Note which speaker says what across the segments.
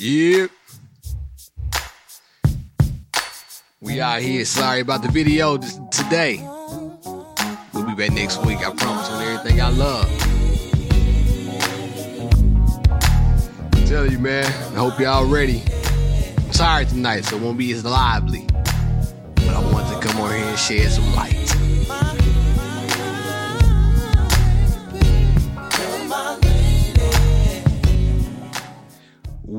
Speaker 1: Yep. We out here. Sorry about the video today. We'll be back next week. I promise on everything I love. I'm telling you, man. I hope y'all ready. I'm tired tonight, so it won't be as lively. But I want to come on here and shed some light.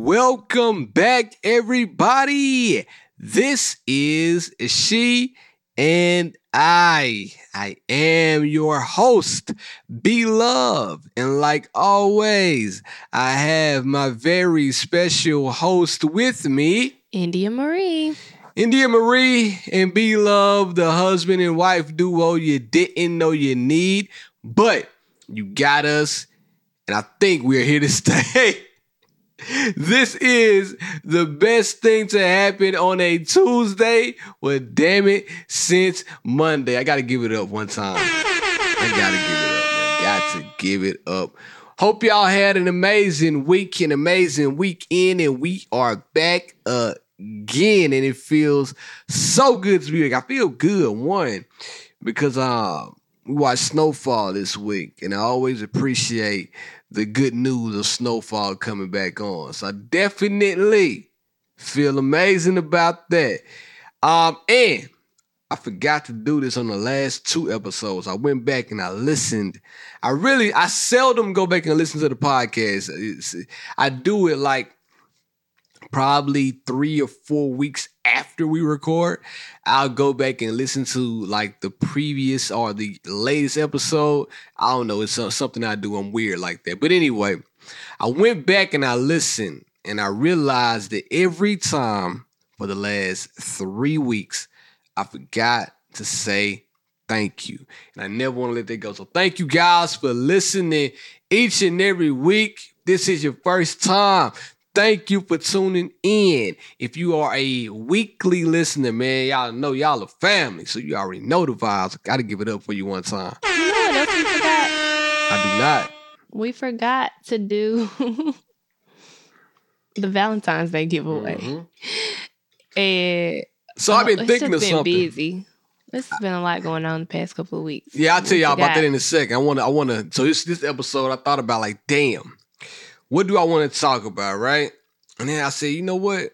Speaker 1: Welcome back, everybody. This is She and I. I am your host, Beloved. And like always, I have my very special host with me,
Speaker 2: India Marie.
Speaker 1: India Marie and Be Beloved, the husband and wife duo you didn't know you need, but you got us. And I think we're here to stay. This is the best thing to happen on a Tuesday. Well, damn it, since Monday. I gotta give it up one time. I gotta give it up. Man. Got to give it up. Hope y'all had an amazing week, an amazing weekend, and we are back again. And it feels so good to be back. I feel good, one, because um we watched Snowfall this week, and I always appreciate the good news of Snowfall coming back on. So I definitely feel amazing about that. Um, and I forgot to do this on the last two episodes. I went back and I listened. I really, I seldom go back and listen to the podcast. It's, I do it like probably three or four weeks after we record, I'll go back and listen to like the previous or the latest episode. I don't know, it's uh, something I do. I'm weird like that. But anyway, I went back and I listened and I realized that every time for the last three weeks, I forgot to say thank you. And I never want to let that go. So thank you guys for listening each and every week. This is your first time. Thank you for tuning in. If you are a weekly listener, man, y'all know y'all a family, so you already know the vibes. Got to give it up for you one time.
Speaker 2: What else we forgot?
Speaker 1: I do not.
Speaker 2: We forgot to do the Valentine's Day giveaway.
Speaker 1: Mm-hmm.
Speaker 2: And
Speaker 1: So I've been thinking of
Speaker 2: been
Speaker 1: something.
Speaker 2: busy. It's been a lot going on the past couple of weeks.
Speaker 1: Yeah, I'll tell y'all about that in a second. I want to. I want to. So this this episode, I thought about like, damn, what do I want to talk about, right? And then I said, you know what?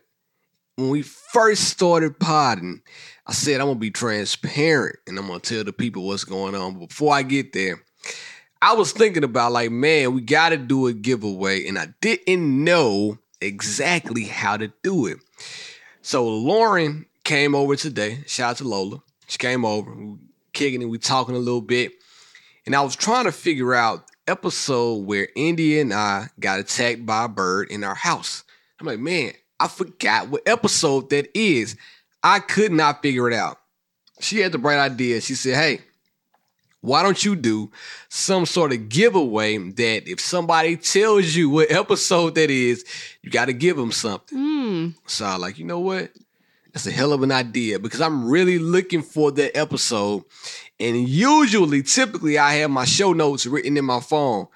Speaker 1: When we first started podding, I said I'm gonna be transparent and I'm gonna tell the people what's going on. But before I get there, I was thinking about like, man, we got to do a giveaway, and I didn't know exactly how to do it. So Lauren came over today. Shout out to Lola. She came over, we kicking and we talking a little bit. And I was trying to figure out episode where India and I got attacked by a bird in our house. I'm like, man, I forgot what episode that is. I could not figure it out. She had the bright idea. She said, hey, why don't you do some sort of giveaway that if somebody tells you what episode that is, you got to give them something.
Speaker 2: Hmm.
Speaker 1: So I like, you know what? That's a hell of an idea because I'm really looking for that episode. And usually, typically, I have my show notes written in my phone.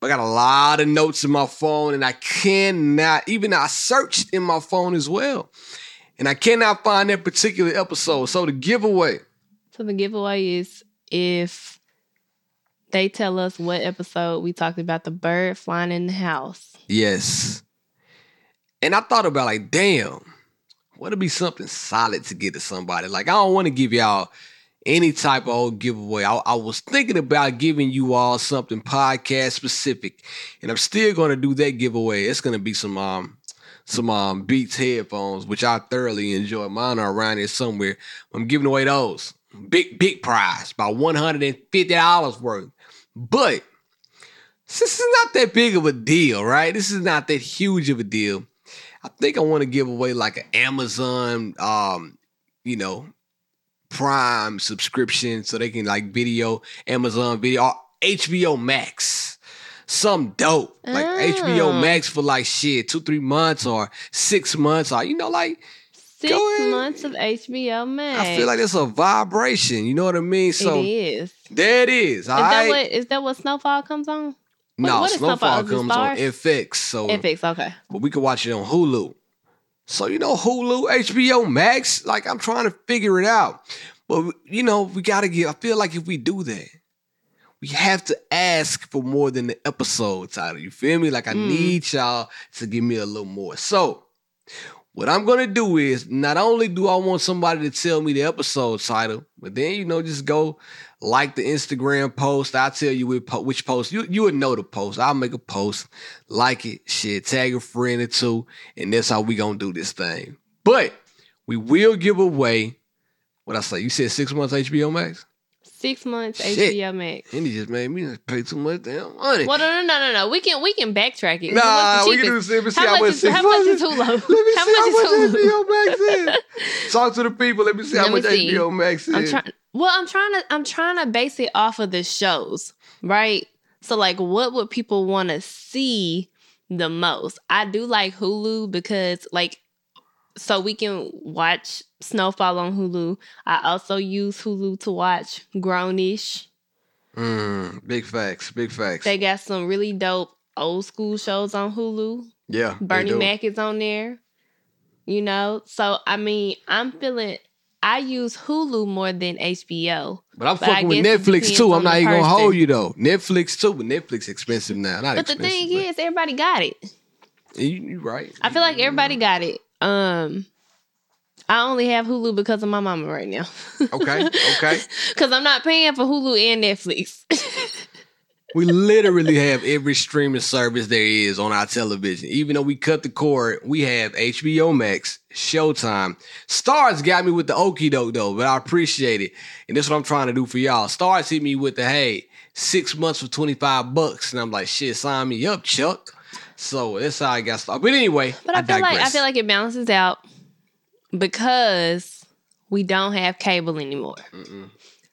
Speaker 1: But I got a lot of notes in my phone, and I cannot, even I searched in my phone as well. And I cannot find that particular episode. So the giveaway.
Speaker 2: So the giveaway is if they tell us what episode we talked about the bird flying in the house.
Speaker 1: Yes. And I thought about like, damn, what'd be something solid to get to somebody? Like, I don't want to give y'all any type of giveaway. I, I was thinking about giving you all something podcast specific, and I'm still gonna do that giveaway. It's gonna be some um some um Beats headphones, which I thoroughly enjoy. Mine are around here somewhere. I'm giving away those. Big, big prize, about $150 worth. But this is not that big of a deal, right? This is not that huge of a deal. I think I want to give away like an Amazon, um, you know, Prime subscription so they can like video Amazon video or HBO Max. Some dope like HBO
Speaker 2: Oh.
Speaker 1: Max for like shit two three months or six months or you know like
Speaker 2: Six months of HBO Max.
Speaker 1: I feel like it's a vibration. You know what I mean? So
Speaker 2: it is.
Speaker 1: there it is.
Speaker 2: Is that
Speaker 1: right.
Speaker 2: what is that what Snowfall comes on? What-
Speaker 1: no,
Speaker 2: what? Snowfall
Speaker 1: comes on FX. So
Speaker 2: FX, okay.
Speaker 1: but we can watch it on Hulu. So you know Hulu, HBO Max, like I'm trying to figure it out. But you know, we gotta get I feel like if we do that, we have to ask for more than the episode title. You feel me? Like I
Speaker 2: Mm.
Speaker 1: need y'all to give me a little more. So what I'm gonna do is not only do I want somebody to tell me the episode title, but then you know just go like the Instagram post. I'll tell you which, post you you would know the post. I'll make a post, like it, shit, tag a friend or two, and that's how we gonna do this thing. But we will give away what I say. You said six months HBO Max.
Speaker 2: Six months
Speaker 1: Shit.
Speaker 2: HBO Max.
Speaker 1: And he just made me pay too much damn money.
Speaker 2: Well, no, no, no, no, no. We can we can backtrack it.
Speaker 1: Nah, we can do
Speaker 2: cheapest?
Speaker 1: let me see
Speaker 2: How
Speaker 1: how,
Speaker 2: much is-
Speaker 1: six
Speaker 2: how much is Hulu?
Speaker 1: Let me
Speaker 2: How
Speaker 1: see
Speaker 2: much is
Speaker 1: much
Speaker 2: Hulu?
Speaker 1: HBO Max is. Talk to the people. Let me see how
Speaker 2: Let me
Speaker 1: much
Speaker 2: see.
Speaker 1: HBO Max is.
Speaker 2: I'm trying. Well, I'm trying to. I'm trying to base it off of the shows, right? So, like, what would people want to see the most? I do like Hulu because, like, so we can watch Snowfall on Hulu. I also use Hulu to watch Grownish.
Speaker 1: Mm, big facts. Big facts.
Speaker 2: They got some really dope old school shows on Hulu.
Speaker 1: yeah.
Speaker 2: Bernie. Mac is on there. You know, so I mean, I'm feeling. I use Hulu more than HBO.
Speaker 1: But I'm
Speaker 2: But
Speaker 1: fucking with Netflix too. I'm not even gonna hold you though. Netflix too, but Netflix expensive now. Not
Speaker 2: But the thing is, everybody got it.
Speaker 1: you, you right.
Speaker 2: I feel like everybody got it. Um, I only have Hulu because of my mama right now.
Speaker 1: Okay, okay.
Speaker 2: Because I'm not paying for Hulu and Netflix.
Speaker 1: We literally have every streaming service there is on our television. Even though we cut the cord, we have HBO Max, Showtime. Starz got me with the okey doke though, but I appreciate it. And that's what I'm trying to do for y'all. Starz hit me with the hey, six months for 25 bucks. And I'm like, shit, sign me up, Chuck. So that's how I got started. But anyway,
Speaker 2: but I, feel like I feel like it balances out because we don't have cable anymore.
Speaker 1: Mm-mm.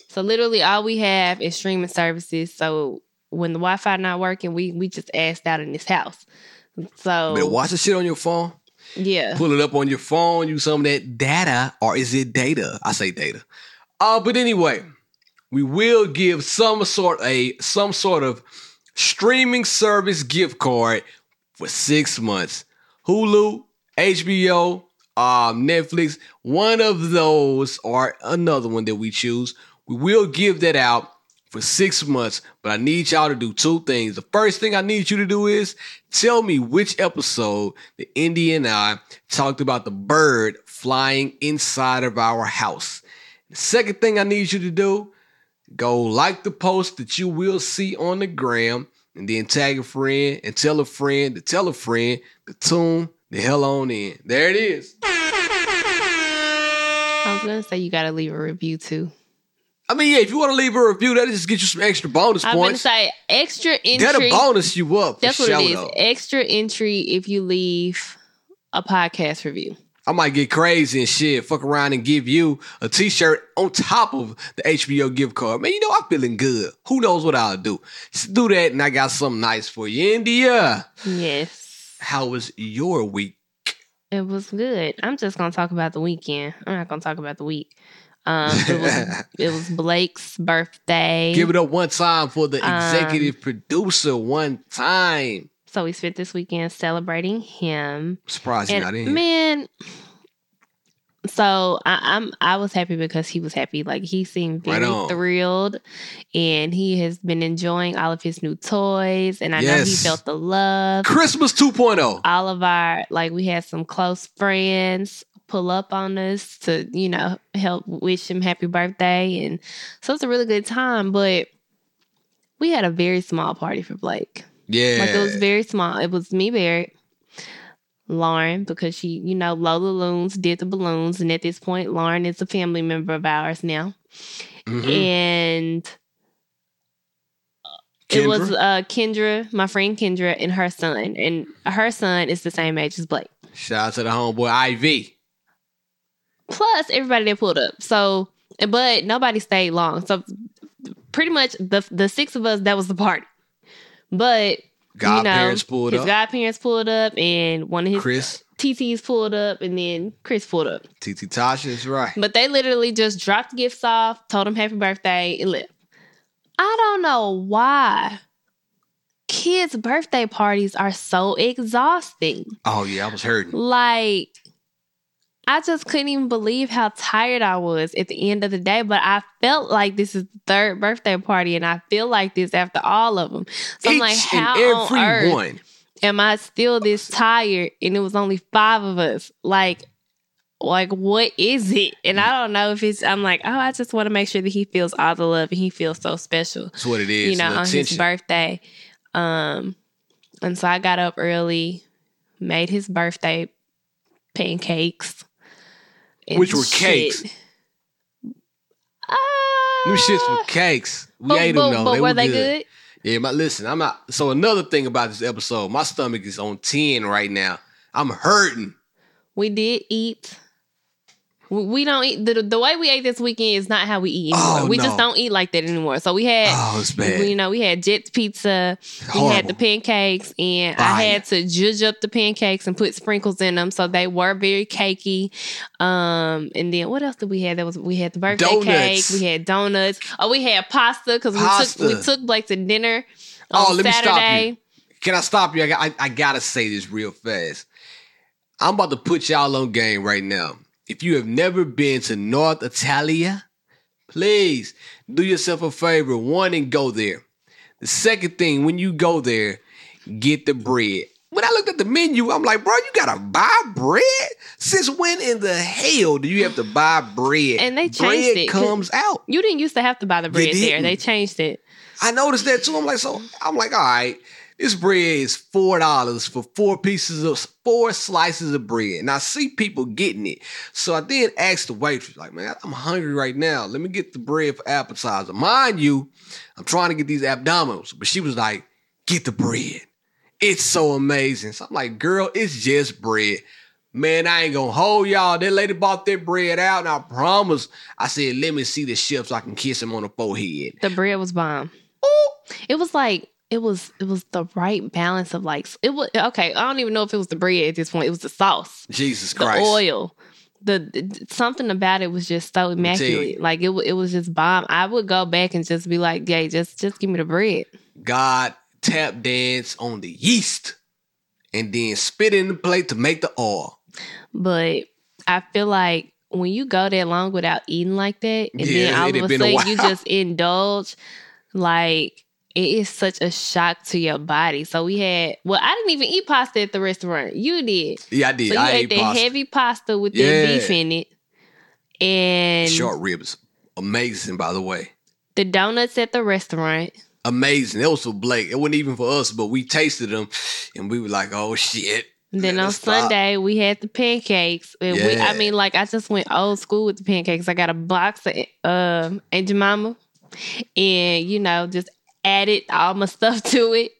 Speaker 2: So literally, all we have is streaming services. So when the Wi-Fi not working, we we just asked out in this house. So
Speaker 1: Better watch the shit on your phone.
Speaker 2: yeah,
Speaker 1: Pull it up on your phone, use some of that data, or is it data? I say data. Uh, but anyway, we will give some sort a some sort of streaming service gift card for six months. Hulu, HBO, um, Netflix, one of those or another one that we choose. We will give that out for six months, but I need y'all to do two things. The first thing I need you to do is tell me which episode the Indy and I talked about the bird flying inside of our house. The second thing I need you to do, go like the post that you will see on the gram, and then tag a friend and tell a friend to tell a friend to tune the hell on in. There it is.
Speaker 2: I was gonna say you got to leave a review too.
Speaker 1: I mean, yeah, if you want to leave a review, that'll just get you some extra bonus points.
Speaker 2: I'm gonna say extra entry.
Speaker 1: That'll bonus you up.
Speaker 2: That's what it is.
Speaker 1: though.
Speaker 2: Extra entry if you leave a podcast review.
Speaker 1: I might get crazy and shit, fuck around and give you a t-shirt on top of the HBO gift card. Man, you know I'm feeling good. Who knows what I'll do? Just do that and I got something nice for you. India,
Speaker 2: Yes,
Speaker 1: how was your week?
Speaker 2: it was good. I'm just gonna talk about the weekend. I'm not gonna talk about the week. Um, it was it was Blake's birthday.
Speaker 1: Give it up one time for the
Speaker 2: Um,
Speaker 1: executive producer one time.
Speaker 2: so we spent this weekend celebrating him.
Speaker 1: Surprised you're not in
Speaker 2: man, so I, I'm I was happy because he was happy. Like he seemed very
Speaker 1: on.
Speaker 2: thrilled, and he has been enjoying all of his new toys. And I know he felt the love.
Speaker 1: Christmas oh. 2.0.
Speaker 2: All of our like we had some close friends pull up on us to you know help wish him happy birthday, and so it's a really good time. But we had a very small party for Blake.
Speaker 1: Yeah.
Speaker 2: Like it was very small. It was me, Barrett, Lauren, because she, you know, Lola Loons did the balloons, and at this point, Lauren is a family member of ours now.
Speaker 1: Mhm.
Speaker 2: And it was
Speaker 1: Kendra?
Speaker 2: uh Kendra, my friend Kendra, and her son, and her son is the same age as Blake.
Speaker 1: Shout out to the homeboy Ivy.
Speaker 2: Plus everybody that pulled up. So, but nobody stayed long. So, pretty much the the six of us that was the party. But
Speaker 1: Godparents pulled
Speaker 2: his
Speaker 1: up.
Speaker 2: godparents pulled up, and one of his
Speaker 1: Chris,
Speaker 2: TT's pulled up, and then Chris pulled up.
Speaker 1: TT Tasha is right.
Speaker 2: But they literally just dropped gifts off, told him happy birthday, and left. I don't know why kids' birthday parties are so exhausting.
Speaker 1: Oh yeah, I was hurting.
Speaker 2: Like, I just couldn't even believe how tired I was at the end of the day. But I felt like this is the third birthday party, and I feel like this after all of them. So I'm like,
Speaker 1: Each
Speaker 2: how
Speaker 1: and
Speaker 2: on
Speaker 1: every
Speaker 2: earth
Speaker 1: one.
Speaker 2: am I still this tired? And it was only five of us. Like, like what is it? And I don't know if it's. I'm like, oh, I just want to make sure that he feels all the love and he feels so special
Speaker 1: That's what it is.
Speaker 2: you know, on his birthday. Um, and so I got up early, made his birthday pancakes,
Speaker 1: Which were
Speaker 2: shit.
Speaker 1: cakes?
Speaker 2: Uh,
Speaker 1: Them shits were cakes. We
Speaker 2: but,
Speaker 1: ate
Speaker 2: but-
Speaker 1: them though.
Speaker 2: but
Speaker 1: they
Speaker 2: were
Speaker 1: were
Speaker 2: they
Speaker 1: good.
Speaker 2: good?
Speaker 1: Yeah, but listen, I'm not. So another thing about this episode, my stomach is on ten right now. I'm hurting.
Speaker 2: We did eat. We don't eat the, the way we ate this weekend is not how we eat anymore.
Speaker 1: Oh,
Speaker 2: we
Speaker 1: no.
Speaker 2: just don't eat like that anymore. So we had
Speaker 1: Oh, it's bad.
Speaker 2: You know, we had Jets pizza, we had the pancakes, and I had to judge up the pancakes and put sprinkles in them, so they were very cakey. Um, and then what else did we have? That was we had the birthday
Speaker 1: Donuts.
Speaker 2: cake, we had donuts. Oh, we had pasta because we took we took Blake to dinner on
Speaker 1: Oh, let me stop you.
Speaker 2: Saturday.
Speaker 1: Can I stop you? I, I, I gotta say this real fast. I'm about to put y'all on game right now. If you have never been to North Italia, please do yourself a favor. One and go there. The second thing, when you go there, get the bread. When I looked at the menu, I'm like, bro, you gotta buy bread? Since when in the hell do you have to buy bread?
Speaker 2: And they changed
Speaker 1: bread
Speaker 2: it,
Speaker 1: comes out.
Speaker 2: You didn't used to have to buy the bread there. They changed it.
Speaker 1: I noticed that too. I'm like, so I'm like, all right, this bread is four dollars for four pieces of four slices of bread, and I see people getting it. So I then asked the waitress, like, man, I'm hungry right now. Let me get the bread for appetizer. Mind you, I'm trying to get these abdominals, but she was like, get the bread. It's so amazing. So I'm like, girl, it's just bread. Man, I ain't gonna hold y'all. That lady bought that bread out, and I promise. I said, let me see the chef so I can kiss him on the forehead.
Speaker 2: The bread was bomb. It was like it was it was the right balance of like it was okay. I don't even know if it was the bread at this point. It was the sauce,
Speaker 1: Jesus
Speaker 2: the
Speaker 1: Christ.
Speaker 2: oil, the, the- something about it was just so immaculate. Like it it was just bomb. I would go back and just be like, "Yay, just just give me the bread."
Speaker 1: God tap dance on the yeast and then spit in the plate to make the oil.
Speaker 2: But I feel like when you go that long without eating like that, and
Speaker 1: Yeah,
Speaker 2: then all of a
Speaker 1: been a
Speaker 2: sudden you just indulge, like it is such a shock to your body. So we had, well, I didn't even eat pasta at the restaurant. You did.
Speaker 1: Yeah, I did.
Speaker 2: So you
Speaker 1: I
Speaker 2: ate that
Speaker 1: pasta.
Speaker 2: heavy pasta with
Speaker 1: Yeah.
Speaker 2: the beef in it, and
Speaker 1: Short ribs. Amazing, by the way.
Speaker 2: the donuts at the restaurant.
Speaker 1: Amazing. It was for Blake. It wasn't even for us, but we tasted them and we were like, oh shit.
Speaker 2: Then
Speaker 1: Yeah,
Speaker 2: on. Sunday we had the pancakes. And we,
Speaker 1: Yeah.
Speaker 2: I mean, like I just went old school with the pancakes. I got a box of um Aunt Jemima, and you know just added all my stuff to it.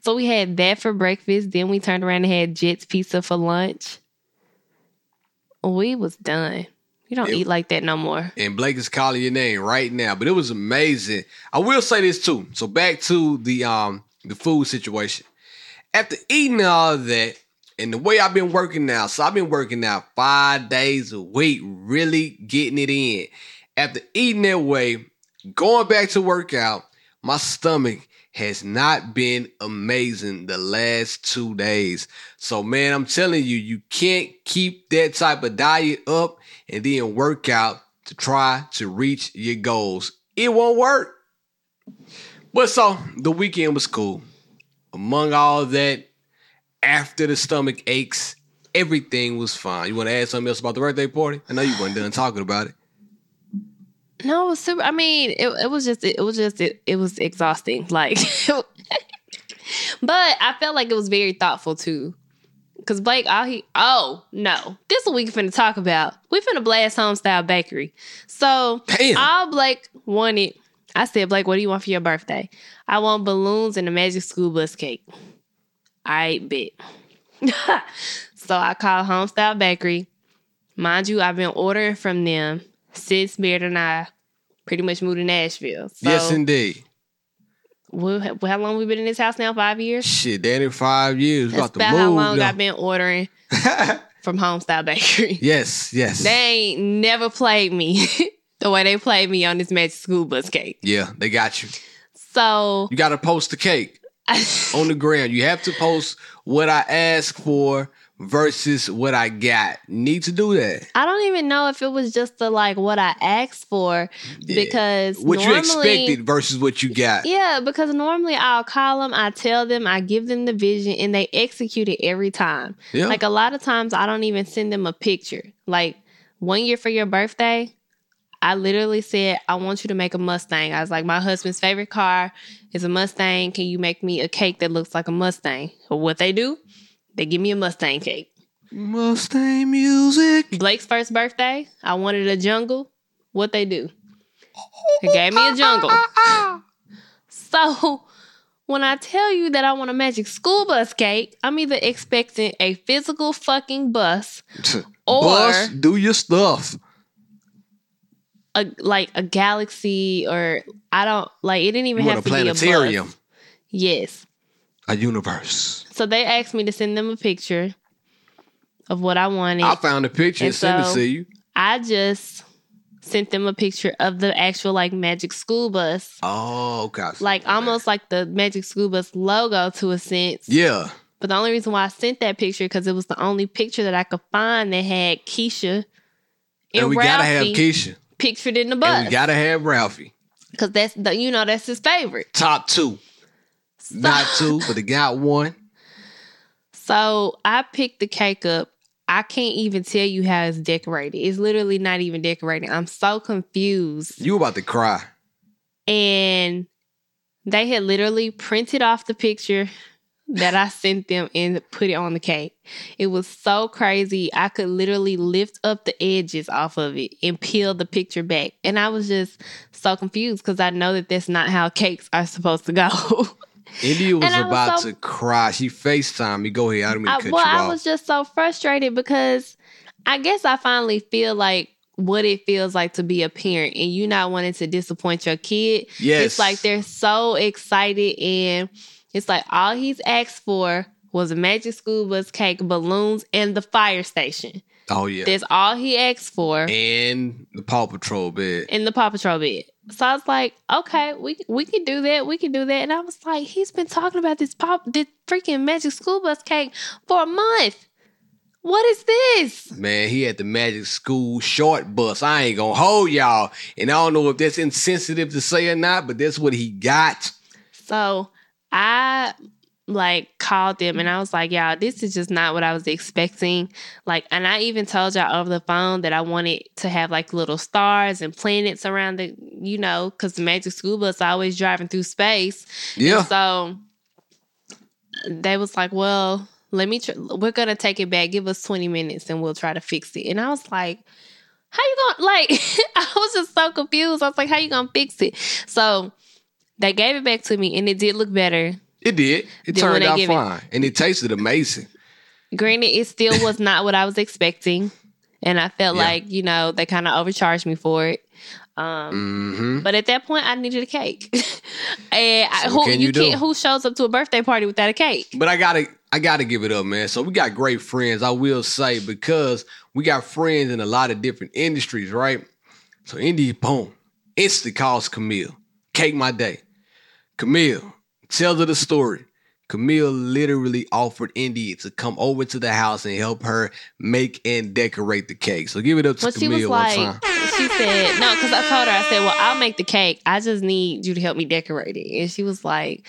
Speaker 2: So we had that for breakfast. Then we turned around and had Jets pizza for lunch. We was done. You don't
Speaker 1: It-
Speaker 2: eat like that no more.
Speaker 1: And Blake is calling your name right now. But it was amazing. I will say this too. So back to the um the food situation. After eating all of that, and the way I've been working now, so I've been working out five days a week, really getting it in. After eating that way, going back to workout, my stomach has not been amazing the last two days. So, man, I'm telling you, you can't keep that type of diet up and then work out to try to reach your goals. It won't work. But so the weekend was cool. Among all that, after the stomach aches, everything was fine. You want to add something else about the birthday party? I know you weren't done talking about it.
Speaker 2: No, it was super. I mean, it, it was just it, was just it, it was exhausting. Like, but I felt like it was very thoughtful too. Cause Blake, all he oh no, this is what we finna talk about. We finna blast homestyle bakery. So
Speaker 1: Damn.
Speaker 2: all Blake wanted, I said, Blake, what do you want for your birthday? I want balloons and a magic school bus cake. I bet. so I called Homestyle Bakery. Mind you, I've been ordering from them since Beard and I pretty much moved to Nashville. So
Speaker 1: yes, indeed.
Speaker 2: well, how long we been in this house now? Five years.
Speaker 1: Shit, that in five years.
Speaker 2: That's
Speaker 1: about
Speaker 2: about
Speaker 1: move.
Speaker 2: how long
Speaker 1: now.
Speaker 2: I've been ordering from Homestyle Bakery.
Speaker 1: yes, yes.
Speaker 2: They ain't never played me the way they played me on this Magic School Bus cake.
Speaker 1: yeah, they got you.
Speaker 2: So
Speaker 1: You got to post the cake. on the ground. You have to post what I ask for versus what I got. Need to do that.
Speaker 2: I don't even know if it was just the like what I asked for
Speaker 1: Yeah.
Speaker 2: because
Speaker 1: What
Speaker 2: normally,
Speaker 1: you expected versus what you got.
Speaker 2: Yeah, because normally I'll call them, I tell them, I give them the vision, and they execute it every time.
Speaker 1: Yeah.
Speaker 2: Like a lot of times, I don't even send them a picture. Like one year for your birthday, I literally said, I want you to make a Mustang. I was like, my husband's favorite car is a Mustang. Can you make me a cake that looks like a Mustang? What they do, they give me a Mustang cake.
Speaker 1: Mustang music.
Speaker 2: Blake's first birthday, I wanted a jungle. What they do? They gave me a jungle. So when I tell you that I want a magic school bus cake, I'm either expecting a physical fucking bus Or-
Speaker 1: Bus, do your stuff.
Speaker 2: a like a galaxy or I don't like it didn't even
Speaker 1: You
Speaker 2: have
Speaker 1: a
Speaker 2: to be a
Speaker 1: planetarium,
Speaker 2: bus. Yes.
Speaker 1: A universe.
Speaker 2: So they asked me to send them a picture of what I wanted.
Speaker 1: I found a picture and
Speaker 2: And
Speaker 1: sent it to you.
Speaker 2: I just sent them a picture of the actual like magic school bus.
Speaker 1: Oh, okay.
Speaker 2: Like almost like the magic school bus logo to a sense.
Speaker 1: Yeah.
Speaker 2: But the only reason why I sent that picture because it was the only picture that I could find that had Keesha and,
Speaker 1: And we gotta have
Speaker 2: Ralphie
Speaker 1: Keesha.
Speaker 2: pictured in the
Speaker 1: And
Speaker 2: bus
Speaker 1: we gotta have Ralphie.
Speaker 2: because that's the you know that's his favorite.
Speaker 1: Top two. Not two, but they got one.
Speaker 2: So I picked the cake up. I can't even tell you how it's decorated. It's literally not even decorated. I'm so confused.
Speaker 1: You about to cry.
Speaker 2: And they had literally printed off the picture that I sent them and put it on the cake. It was so crazy. I could literally lift up the edges off of it and peel the picture back. And I was just so confused because I know that that's not how cakes are supposed to go.
Speaker 1: India was
Speaker 2: And was
Speaker 1: about
Speaker 2: so-
Speaker 1: to cry. She FaceTime me. Go ahead. I don't mean to
Speaker 2: I,
Speaker 1: cut
Speaker 2: well,
Speaker 1: you
Speaker 2: I was just so frustrated because I guess I finally feel like what it feels like to be a parent and you not wanting to disappoint your kid.
Speaker 1: yes.
Speaker 2: It's like they're so excited and it's like all he's asked for was a magic school bus cake, balloons, and the fire station.
Speaker 1: Oh yeah.
Speaker 2: That's all he asked for
Speaker 1: and the Paw Patrol bed.
Speaker 2: in the Paw Patrol bed. So I was like, okay, we we can do that. We can do that. And I was like, he's been talking about this pop this freaking magic school bus cake for a month. What is this?
Speaker 1: Man, he had the magic school short bus. I ain't gonna hold y'all. And I don't know if that's insensitive to say or not, but that's what he got.
Speaker 2: So I like called them and I was like, y'all, this is just not what I was expecting. Like, and I even told y'all over the phone that I wanted to have like little stars and planets around the, you know, because the Magic School Bus always driving through space.
Speaker 1: Yeah.
Speaker 2: And so they was like, well, let me, tr- we're going to take it back. Give us 20 minutes and we'll try to fix it. And I was like, how you going to, like, I was just so confused. I was like, how you going to fix it? So they gave it back to me and it did look better.
Speaker 1: It did. It
Speaker 2: Then
Speaker 1: turned out
Speaker 2: give it-
Speaker 1: fine. And it tasted amazing.
Speaker 2: Granted, it still was not what I was expecting. And I felt
Speaker 1: Yeah.
Speaker 2: like, you know, they kind of overcharged me for it. Um,
Speaker 1: hmm
Speaker 2: But at that point, I needed a cake. and I, who,
Speaker 1: can
Speaker 2: you,
Speaker 1: you
Speaker 2: can't, who shows up to a birthday party without a cake?
Speaker 1: But I gotta I gotta give it up, man. So we got great friends, I will say, because we got friends in a lot of different industries, right? So Indy, boom, instantly calls Camille. Cake my day. Camille tells her the story. Camille literally offered Indy to come over to the house and help her make and decorate the cake. So give it up to
Speaker 2: Well, she was
Speaker 1: Camille one
Speaker 2: like,
Speaker 1: time.
Speaker 2: she said, no, because I told her, I said, well, I'll make the cake. I just need you to help me decorate it. And she was like,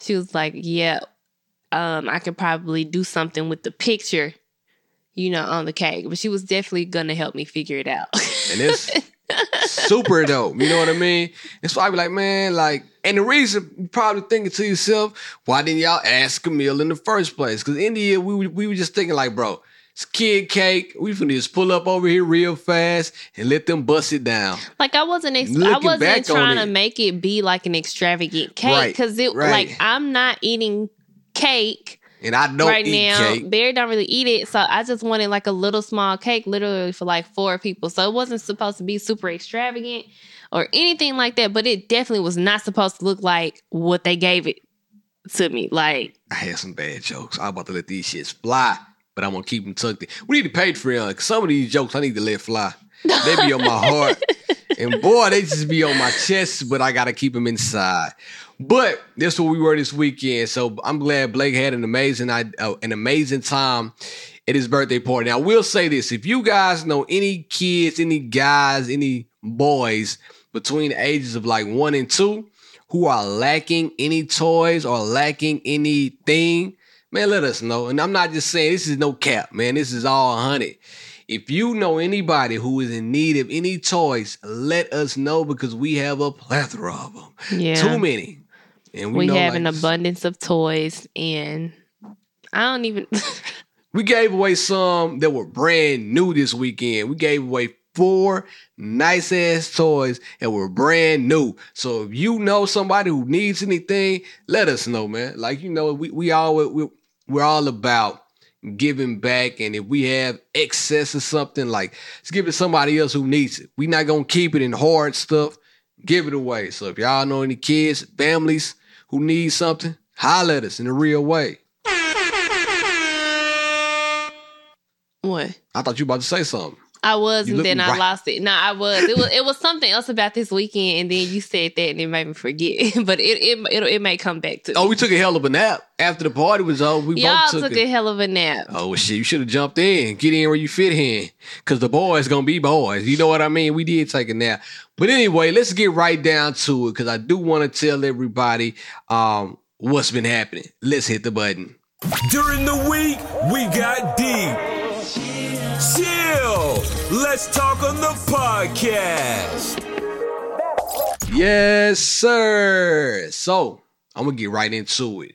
Speaker 2: she was like, yeah, um, I could probably do something with the picture, you know, on the cake. But she was definitely gonna help me figure it out.
Speaker 1: And it's super dope. You know what I mean? And so I be like, man, like, and the reason you probably thinking to yourself, why didn't y'all ask Camille in the first place? Because in the end, we, we were just thinking like, bro, it's kid cake. We finna just pull up over here real fast and let them bust it down.
Speaker 2: Like I wasn't, ex- I wasn't trying
Speaker 1: it-
Speaker 2: to make it be like an extravagant cake
Speaker 1: Right,
Speaker 2: because it,
Speaker 1: right.
Speaker 2: like, I'm not eating cake
Speaker 1: And I don't
Speaker 2: right
Speaker 1: eat
Speaker 2: now.
Speaker 1: cake.
Speaker 2: Barry don't really eat it, so I just wanted like a little small cake, literally for like four people. So it wasn't supposed to be super extravagant or anything like that, but it definitely was not supposed to look like what they gave it to me. Like,
Speaker 1: I had some bad jokes. I'm about to let these shits fly, but I'm gonna keep them tucked in. We need to pay Patreon because some of these jokes I need to let fly. They be on my heart. And boy, they just be on my chest, but I gotta keep them inside. But this is what we were this weekend. So I'm glad Blake had an amazing uh, an amazing time at his birthday party. Now, I will say this: if you guys know any kids, any guys, any boys between the ages of like one and two who are lacking any toys or lacking anything, man, let us know. And I'm not just saying this is no cap, man. This is all hunted. If you know anybody who is in need of any toys, let us know because we have a plethora of them.
Speaker 2: Yeah.
Speaker 1: Too many.
Speaker 2: And we, we have like, an abundance of toys and I don't even
Speaker 1: We gave away some that were brand new this weekend. We gave away four nice ass toys that were brand new. So if you know somebody who needs anything, let us know, man. Like you know, we we all we, we're all about giving back, and if we have excess of something, like let's give it to somebody else who needs it. We're not gonna keep it in hard stuff. Give it away. So if y'all know any kids, families who need something, holler at us in a real way.
Speaker 2: What?
Speaker 1: I thought you were about to say something.
Speaker 2: I was, you and then I right. lost it. No, I was. It was. It was something else about this weekend, and then you said that, and it made me forget. but it it it, it may come back to.
Speaker 1: Oh, we took a hell of a nap after the party was over. We
Speaker 2: Y'all
Speaker 1: both
Speaker 2: took, took a, a hell of a nap.
Speaker 1: Oh shit! You should have jumped in, get in where you fit in, because the boys gonna be boys. You know what I mean? We did take a nap, but anyway, let's get right down to it because I do want to tell everybody um, what's been happening. Let's hit the button.
Speaker 3: During the week, we got deep. Chill. Let's talk on the podcast.
Speaker 1: Yes, sir. So I'm gonna get right into it.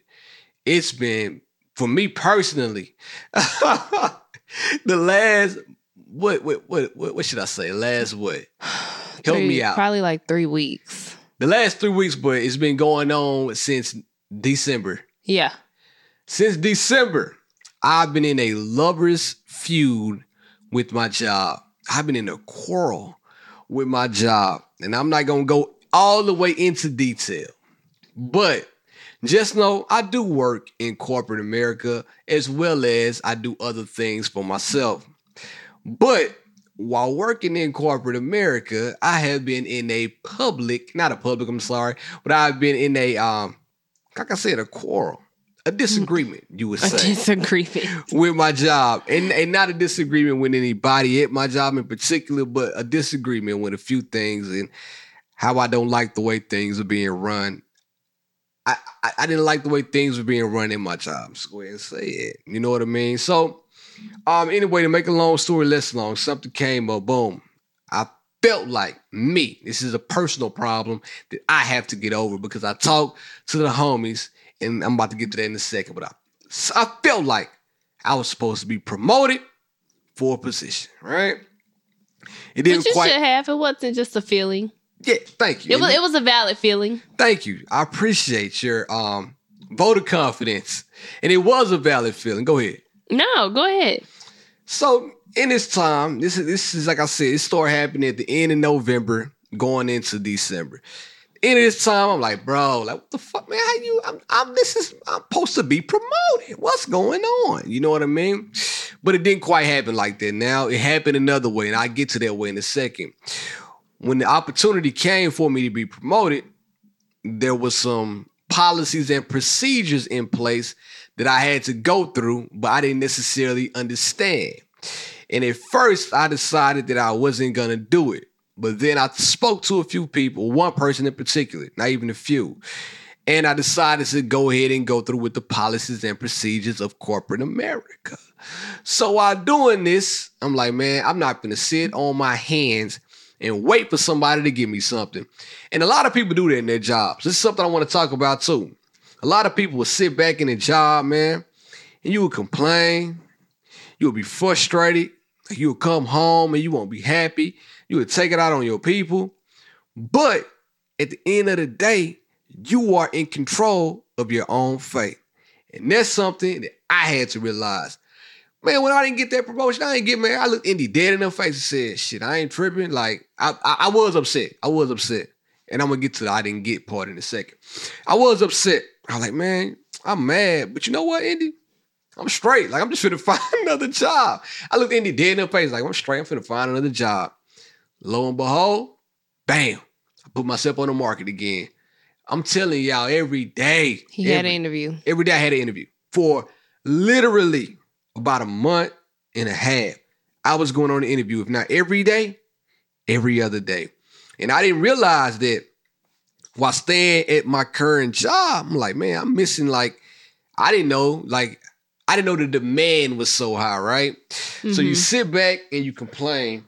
Speaker 1: It's been for me personally, the last what what what what should I say? Last what? Help
Speaker 2: three,
Speaker 1: me out.
Speaker 2: Probably like three weeks.
Speaker 1: The last three weeks, but it's been going on since December.
Speaker 2: Yeah.
Speaker 1: Since December, I've been in a lover's feud with my job. I've been in a quarrel with my job, and I'm not gonna go all the way into detail, but just know I do work in corporate America as well as I do other things for myself. But while working in corporate America, I have been in a public, not a public, I'm sorry, but I've been in a um, like I said, a quarrel a disagreement, you would say.
Speaker 2: A disagreement.
Speaker 1: With my job. And, and not a disagreement with anybody at my job in particular, but a disagreement with a few things and how I don't like the way things are being run. I, I, I didn't like the way things were being run in my job. So go ahead and say it. You know what I mean? So, um, anyway, to make a long story less long, something came up, boom. I felt like me, this is a personal problem that I have to get over because I talked to the homies and I'm about to get to that in a second. But I, I felt like I was supposed to be promoted for a position, right?
Speaker 2: It didn't Which you quite. should have. It wasn't just a feeling.
Speaker 1: Yeah, thank you.
Speaker 2: It was. It was a valid feeling.
Speaker 1: Thank you. I appreciate your um vote of confidence, and it was a valid feeling. Go ahead.
Speaker 2: No, go ahead.
Speaker 1: So in this time, this is this is like I said, it started happening at the end of November, going into December in this time, I'm like, bro, like what the fuck, man? How you? I'm, I'm this is I'm supposed to be promoted. What's going on? You know what I mean? But it didn't quite happen like that. Now it happened another way, and I get to that way in a second. When the opportunity came for me to be promoted, there was some policies and procedures in place that I had to go through, but I didn't necessarily understand. And at first, I decided that I wasn't gonna do it. But then I spoke to a few people, one person in particular, not even a few. And I decided to go ahead and go through with the policies and procedures of corporate America. So while doing this, I'm like, man, I'm not gonna sit on my hands and wait for somebody to give me something. And a lot of people do that in their jobs. This is something I want to talk about too. A lot of people will sit back in a job, man, and you will complain, you will be frustrated, you will come home and you won't be happy you would take it out on your people. But at the end of the day, you are in control of your own fate. And that's something that I had to realize. Man, when I didn't get that promotion, I didn't get man. I looked Indy dead in the face and said, shit, I ain't tripping. Like, I, I, I was upset. I was upset. And I'm gonna get to the I didn't get part in a second. I was upset. I was like, man, I'm mad. But you know what, Indy? I'm straight. Like, I'm just finna find another job. I looked Indy dead in the face, like, I'm straight. I'm finna find another job. Lo and behold, Bam. I put myself on the market again. I'm telling y'all every day
Speaker 2: he had an interview.
Speaker 1: Every day I had an interview for literally about a month and a half. I was going on an interview, if not every day, every other day. And I didn't realize that while staying at my current job, I'm like, man, I'm missing like, I didn't know, like, I didn't know the demand was so high, right? So you
Speaker 2: Mhm.
Speaker 1: sit back and you complain.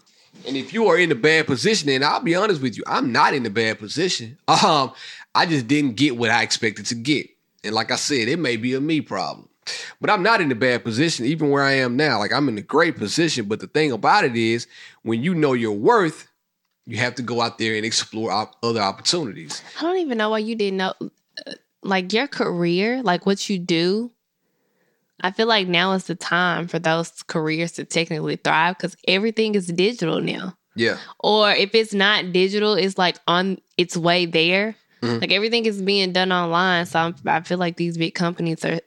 Speaker 1: And if you are in a bad position, and I'll be honest with you, I'm not in a bad position. Um, I just didn't get what I expected to get. And like I said, it may be a me problem. But I'm not in a bad position, even where I am now. Like I'm in a great position. But the thing about it is, when you know your worth, you have to go out there and explore op- other opportunities.
Speaker 2: I don't even know why you didn't know. uh, Like your career, like what you do. I feel like now is the time for those careers to technically thrive because everything is digital now.
Speaker 1: Yeah.
Speaker 2: Or if it's not digital, it's like on its way there.
Speaker 1: Mhm.
Speaker 2: Like everything is being done online. So I'm, I feel like these big companies are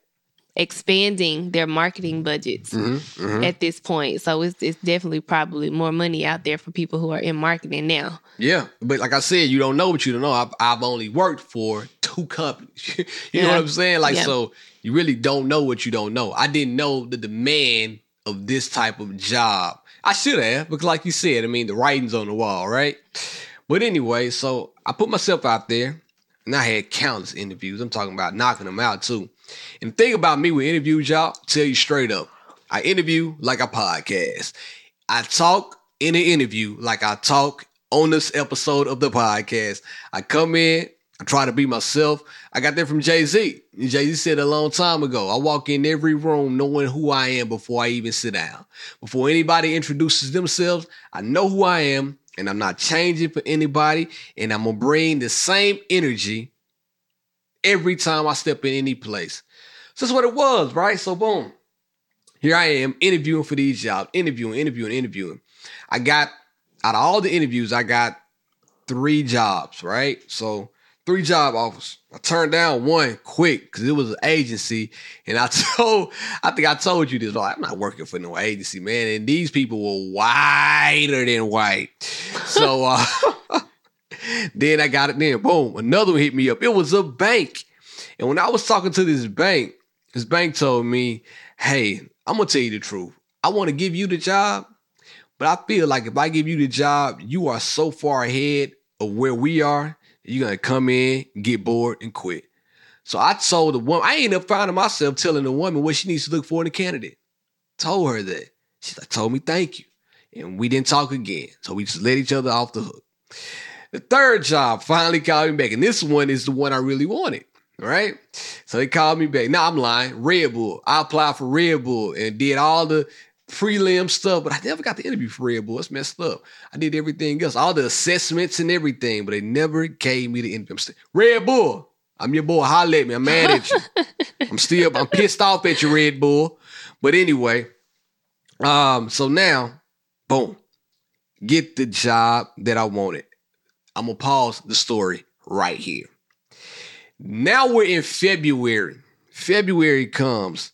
Speaker 2: expanding their marketing budgets
Speaker 1: hmm hmm
Speaker 2: at this point. So it's, it's definitely probably more money out there for people who are in marketing now.
Speaker 1: Yeah. But like I said, you don't know what you don't know. I've, I've only worked for two companies. you know what I'm saying? Like,
Speaker 2: Yeah.
Speaker 1: so you really don't know what you don't know. I didn't know the demand of this type of job. I should have, because like you said, I mean, the writing's on the wall, right? But anyway, so I put myself out there and I had countless interviews. I'm talking about knocking them out too. And thing about me with interviews, y'all, tell you straight up, I interview like a podcast. I talk in an interview like I talk on this episode of the podcast. I come in, I try to be myself. I got that from Jay Z. Jay Z said a long time ago, I walk in every room knowing who I am before I even sit down. Before anybody introduces themselves, I know who I am and I'm not changing for anybody. And I'm going to bring the same energy every time I step in any place. So that's what it was, right? So, boom. Here I am interviewing for these jobs, interviewing, interviewing, interviewing. I got out of all the interviews, I got three jobs, right? So three job offers. I turned down one quick because it was an agency, and I told, I think I told you this. Like, I'm not working for no agency, man. And these people were whiter than white. So uh, then I got it. Then boom, another one hit me up. It was a bank, and when I was talking to this bank, this bank told me, "Hey, I'm gonna tell you the truth. I want to give you the job." But I feel like if I give you the job, you are so far ahead of where we are, you're gonna come in, get bored, and quit. So I told the woman, I ended up finding myself telling the woman what she needs to look for in a candidate. Told her that. She like, told me thank you. And we didn't talk again. So we just let each other off the hook. The third job finally called me back. And this one is the one I really wanted. Right? So they called me back. Now I'm lying. Red Bull. I applied for Red Bull and did all the prelim stuff, but I never got the interview for Red Bull. It's messed up. I did everything else, all the assessments and everything, but they never gave me the interview. I'm still, Red Bull, I'm your boy. Holla at me. I'm mad at you. I'm still, I'm pissed off at you, Red Bull. But anyway, um, so now, boom, get the job that I wanted. I'm gonna pause the story right here. Now we're in February. February comes.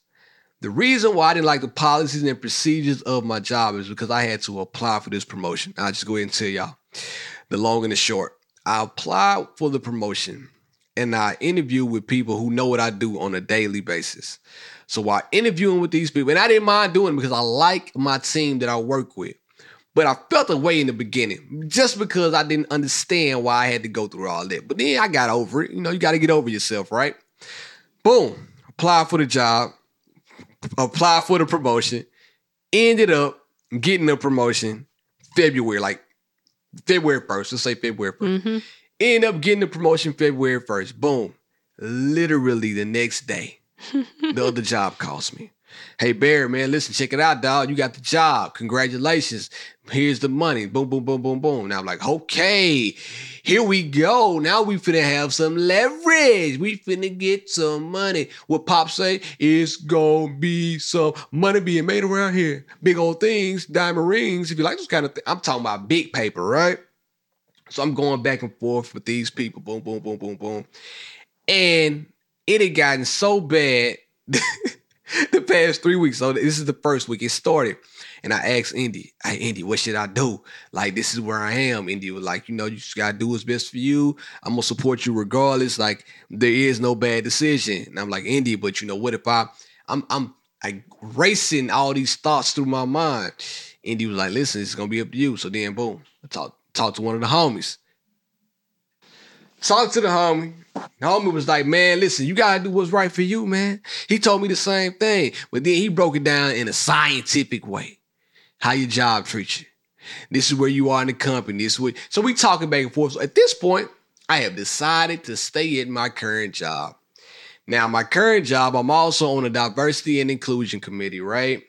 Speaker 1: The reason why I didn't like the policies and procedures of my job is because I had to apply for this promotion. I'll just go ahead and tell y'all the long and the short. I applied for the promotion and I interview with people who know what I do on a daily basis. So while interviewing with these people, and I didn't mind doing it because I like my team that I work with. But I felt a way in the beginning just because I didn't understand why I had to go through all that. But then I got over it. You know, you got to get over yourself, right? Boom. Apply for the job apply for the promotion, ended up getting the promotion February, like February 1st. Let's say February 1st.
Speaker 2: hmm
Speaker 1: End up getting the promotion February 1st. Boom. Literally the next day, the other job calls me. Hey Barry, man, listen, check it out, dog. You got the job. Congratulations. Here's the money. Boom, boom, boom, boom, boom. Now I'm like, okay, here we go. Now we finna have some leverage. We finna get some money. What Pop say is gonna be some money being made around here. Big old things, diamond rings. If you like those kind of things, I'm talking about big paper, right? So I'm going back and forth with these people. Boom, boom, boom, boom, boom. And it had gotten so bad the past three weeks. So this is the first week. It started. And I asked Indy, hey, Indy, what should I do? Like, this is where I am. Indy was like, you know, you just got to do what's best for you. I'm to support you regardless. Like, there is no bad decision. And I'm like, Indy, but you know, what if I, I'm, I'm, like racing all these thoughts through my mind. Indy was like, listen, it's to be up to you. So then, boom, I talk talked to one of the homies. Talk to the homie. The homie was like, man, listen, you gotta do what's right for you, man. He told me the same thing, but then he broke it down in a scientific way. How your job treats you. This is where you are in the company. This is what, so we talking back and forth. So at this point, I have decided to stay at my current job. Now, my current job, I'm also on a diversity and inclusion committee, right?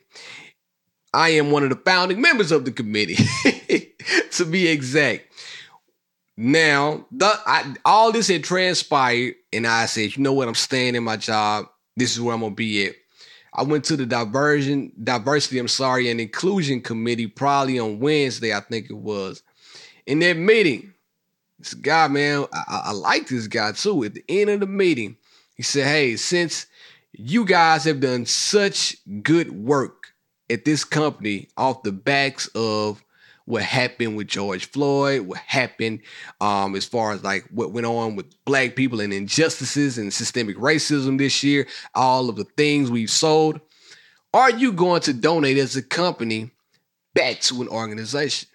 Speaker 1: I am one of the founding members of the committee, to be exact. Now, the, I, all this had transpired, and I said, you know what? I'm staying in my job. This is where I'm gonna be at. I went to the diversion, diversity, I'm sorry, and inclusion committee probably on Wednesday, I think it was. In that meeting, this guy, man, I, I like this guy too. At the end of the meeting, he said, Hey, since you guys have done such good work at this company off the backs of what happened with George Floyd, what happened um, as far as like what went on with black people and injustices and systemic racism this year, all of the things we've sold. Are you going to donate as a company back to an organization?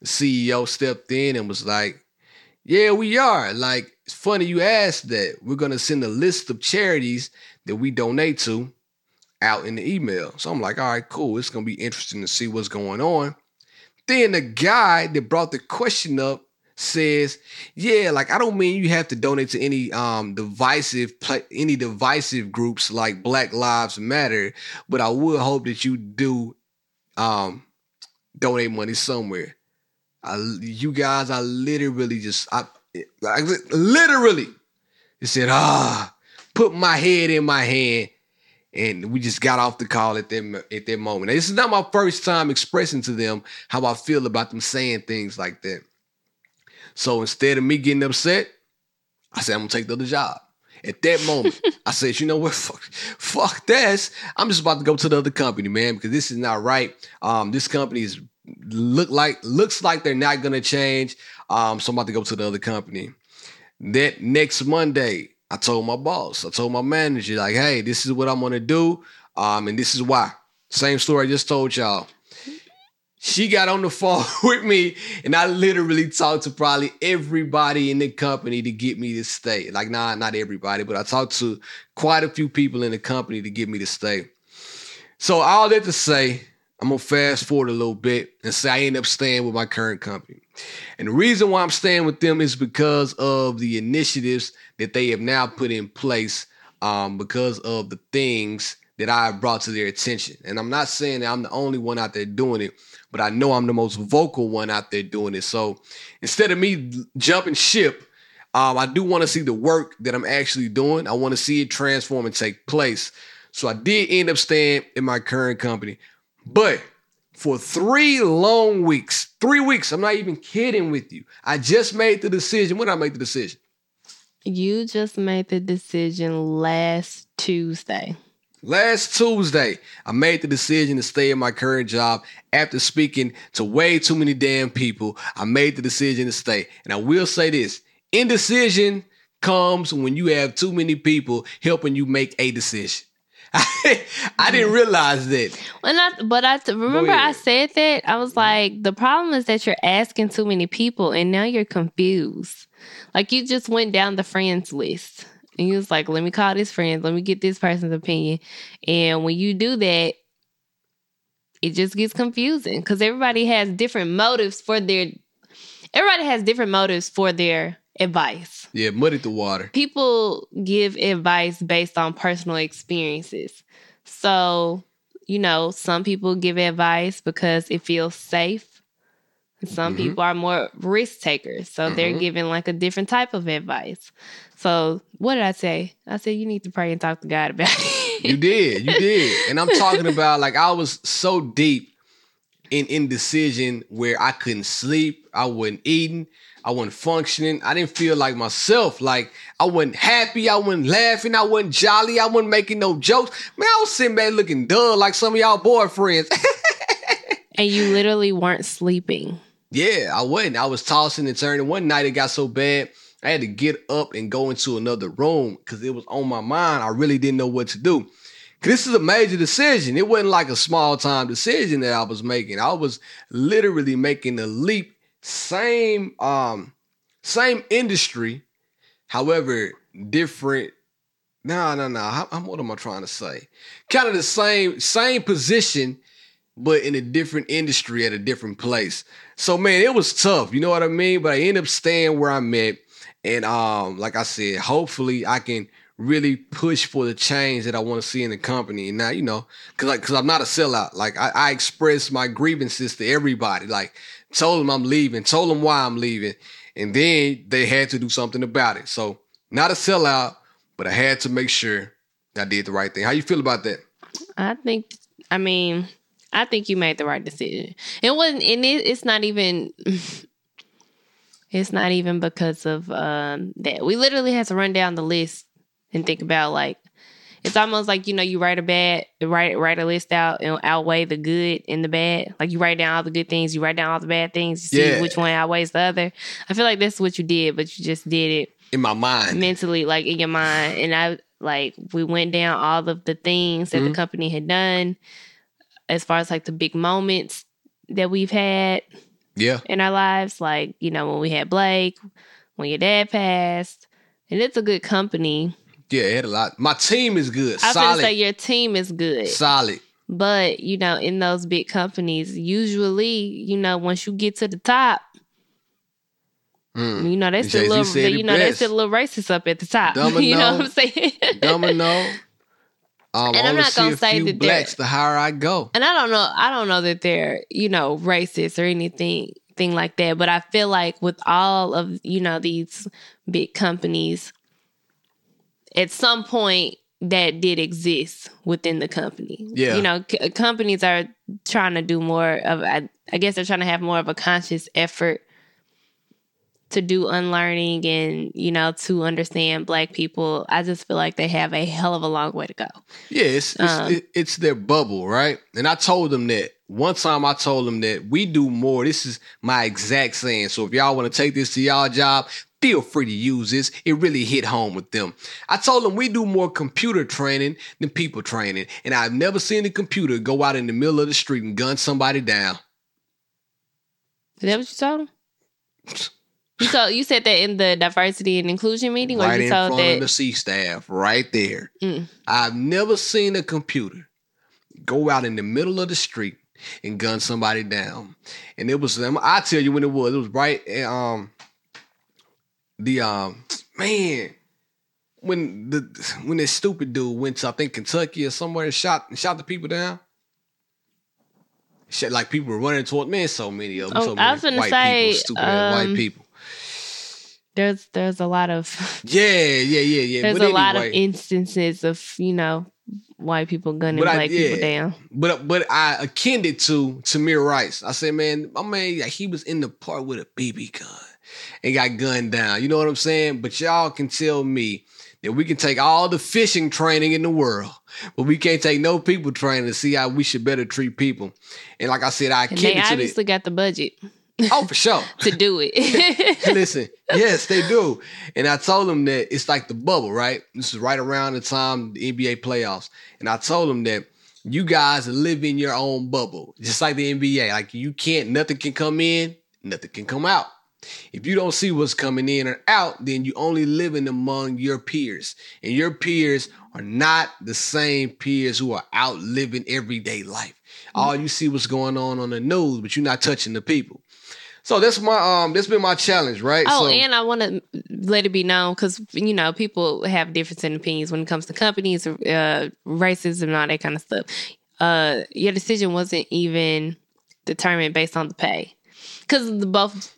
Speaker 1: The CEO stepped in and was like, Yeah, we are. Like, it's funny you asked that. We're going to send a list of charities that we donate to out in the email. So I'm like, All right, cool. It's going to be interesting to see what's going on. Then the guy that brought the question up says, "Yeah, like I don't mean you have to donate to any um divisive any divisive groups like Black Lives Matter, but I would hope that you do um donate money somewhere." I, you guys, I literally just, I, I literally, he said, ah, put my head in my hand and we just got off the call at that at that moment. Now, this is not my first time expressing to them how I feel about them saying things like that. So instead of me getting upset, I said I'm gonna take the other job. At that moment, I said, you know what, fuck, fuck this. I'm just about to go to the other company, man, because this is not right. Um, this company is look like looks like they're not gonna change. Um, so I'm about to go to the other company. That next Monday, I told my boss, I told my manager, like, hey, this is what I'm gonna do. Um, and this is why. Same story I just told y'all. She got on the phone with me, and I literally talked to probably everybody in the company to get me to stay. Like, nah, not everybody, but I talked to quite a few people in the company to get me to stay. So all that to say, I'm gonna fast forward a little bit and say I end up staying with my current company. And the reason why I'm staying with them is because of the initiatives that they have now put in place um, because of the things that I have brought to their attention. And I'm not saying that I'm the only one out there doing it, but I know I'm the most vocal one out there doing it. So instead of me jumping ship, um, I do want to see the work that I'm actually doing. I want to see it transform and take place. So I did end up staying in my current company. But for three long weeks, three weeks, I'm not even kidding with you. I just made the decision. When I make the decision?
Speaker 2: You just made the decision last Tuesday.
Speaker 1: Last Tuesday, I made the decision to stay in my current job after speaking to way too many damn people. I made the decision to stay. And I will say this indecision comes when you have too many people helping you make a decision. I didn't realize that.
Speaker 2: When I, but I remember I said that I was mm-hmm. like, the problem is that you're asking too many people, and now you're confused. Like you just went down the friends list, and you was like, let me call this friend, let me get this person's opinion, and when you do that, it just gets confusing because everybody has different motives for their. Everybody has different motives for their advice.
Speaker 1: Yeah, muddy the water.
Speaker 2: People give advice based on personal experiences. So, you know, some people give advice because it feels safe. Some mm-hmm. people are more risk takers. So mm-hmm. they're giving like a different type of advice. So what did I say? I said you need to pray and talk to God about it.
Speaker 1: you did. You did. And I'm talking about like I was so deep in indecision where I couldn't sleep, I wasn't eating, I wasn't functioning. I didn't feel like myself. Like I wasn't happy, I wasn't laughing, I wasn't jolly, I wasn't making no jokes. Man, I was sitting back looking dull like some of y'all boyfriends.
Speaker 2: And you literally weren't sleeping.
Speaker 1: Yeah, I wasn't. I was tossing and turning. One night it got so bad, I had to get up and go into another room because it was on my mind. I really didn't know what to do. this is a major decision. It wasn't like a small time decision that I was making. I was literally making a leap. Same, um, same industry, however, different. No, no, no. How- what am I trying to say? Kind of the same, same position, but in a different industry at a different place. So man, it was tough. You know what I mean? But I ended up staying where I'm at. And um, like I said, hopefully I can really push for the change that I want to see in the company. And now, you know, cause like, cause I'm not a sellout. Like I, I express my grievances to everybody. Like told them I'm leaving, told them why I'm leaving. And then they had to do something about it. So not a sellout, but I had to make sure I did the right thing. How you feel about that?
Speaker 2: I think, I mean, I think you made the right decision. It wasn't, and it, it's not even, it's not even because of um, that. We literally had to run down the list and think about like, it's almost like you know you write a bad write write a list out and outweigh the good and the bad. Like you write down all the good things, you write down all the bad things, you see which one outweighs the other. I feel like that's what you did, but you just did it
Speaker 1: In my mind.
Speaker 2: mentally like in your mind and i like we went down all of the things that
Speaker 1: Mhm.
Speaker 2: the company had done as far as like the big moments that we've had
Speaker 1: Yeah.
Speaker 2: in our lives like you know when we had blake when your dad passed and it's a good company
Speaker 1: Yeah, it had a lot. My team is good.
Speaker 2: i was
Speaker 1: solid.
Speaker 2: say your team is good
Speaker 1: solid.
Speaker 2: but you know in those big companies usually you know once you get to the top
Speaker 1: Mm.
Speaker 2: you know they still a
Speaker 1: Jay-Z
Speaker 2: little you know they
Speaker 1: best.
Speaker 2: still a little racist up at the top
Speaker 1: Domino.
Speaker 2: you know what i'm saying
Speaker 1: Domino. Um,
Speaker 2: And I'm not gonna say that
Speaker 1: blacks the higher I go.
Speaker 2: and I don't know, I don't know that they're, you know, racist or anything thing like that, but I feel like with all of, you know, these big companies at some point that did exist within the company.
Speaker 1: Yeah.
Speaker 2: You know, c- companies are trying to do more of I, I guess they're trying to have more of a conscious effort to do unlearning and, you know, to understand black people. I just feel like they have a hell of a long way to go.
Speaker 1: Yeah, it's it's,
Speaker 2: Um,
Speaker 1: it- it's their bubble, right? And I told them that one time. I told them that we do more. This is my exact saying. So if y'all want to take this to y'all job, feel free to use this. It really hit home with them. I told them we do more computer training than people training, and I've never seen a computer go out in the middle of the street and gun somebody down.
Speaker 2: Is that what you told him? You told you said that in the diversity and inclusion meeting, or
Speaker 1: right
Speaker 2: you
Speaker 1: in
Speaker 2: told
Speaker 1: front of
Speaker 2: that
Speaker 1: the C staff, right there.
Speaker 2: Mm.
Speaker 1: I've never seen a computer go out in the middle of the street and gun somebody down. And it was I tell you when it was. It was right at, um the um man when the when this stupid dude went to I think Kentucky or somewhere and shot and shot the people down. Shit, like people were running toward man, so many of them.
Speaker 2: Oh,
Speaker 1: so
Speaker 2: I was gonna
Speaker 1: white
Speaker 2: say,
Speaker 1: people, stupid
Speaker 2: um,
Speaker 1: white people.
Speaker 2: there's there's a lot of
Speaker 1: Yeah, yeah, yeah, yeah.
Speaker 2: there's
Speaker 1: But
Speaker 2: a lot of instances of you know white people gunning
Speaker 1: But I-
Speaker 2: black people down.
Speaker 1: But but I akin it to Tamir Rice. I said, man, my man, like, he was in the park with a BB gun and got gunned down. You know what I'm saying? But y'all can tell me that we can take all the phishing training in the world, but we can't take no people training to see how we should better treat people. And like I said, I
Speaker 2: And
Speaker 1: akin
Speaker 2: they
Speaker 1: it to the
Speaker 2: obviously got the budget
Speaker 1: oh for sure.
Speaker 2: to do it.
Speaker 1: Listen, yes, they do. And I told them that it's like the bubble, right? This is right around the time the NBA playoffs. And I told them that you guys live in your own bubble, just like the NBA. Like you can't, nothing can come in, nothing can come out. If you don't see what's coming in or out, then you only living among your peers. And your peers are not the same peers who are out living everyday life. All you see what's going on on the news, but you're not touching the people. So that's my um that's been my challenge, right?
Speaker 2: Oh,
Speaker 1: so,
Speaker 2: and I want to let it be known because you know people have difference in opinions when it comes to companies, uh, racism, and all that kind of stuff. Uh, your decision wasn't even determined based on the pay because the both.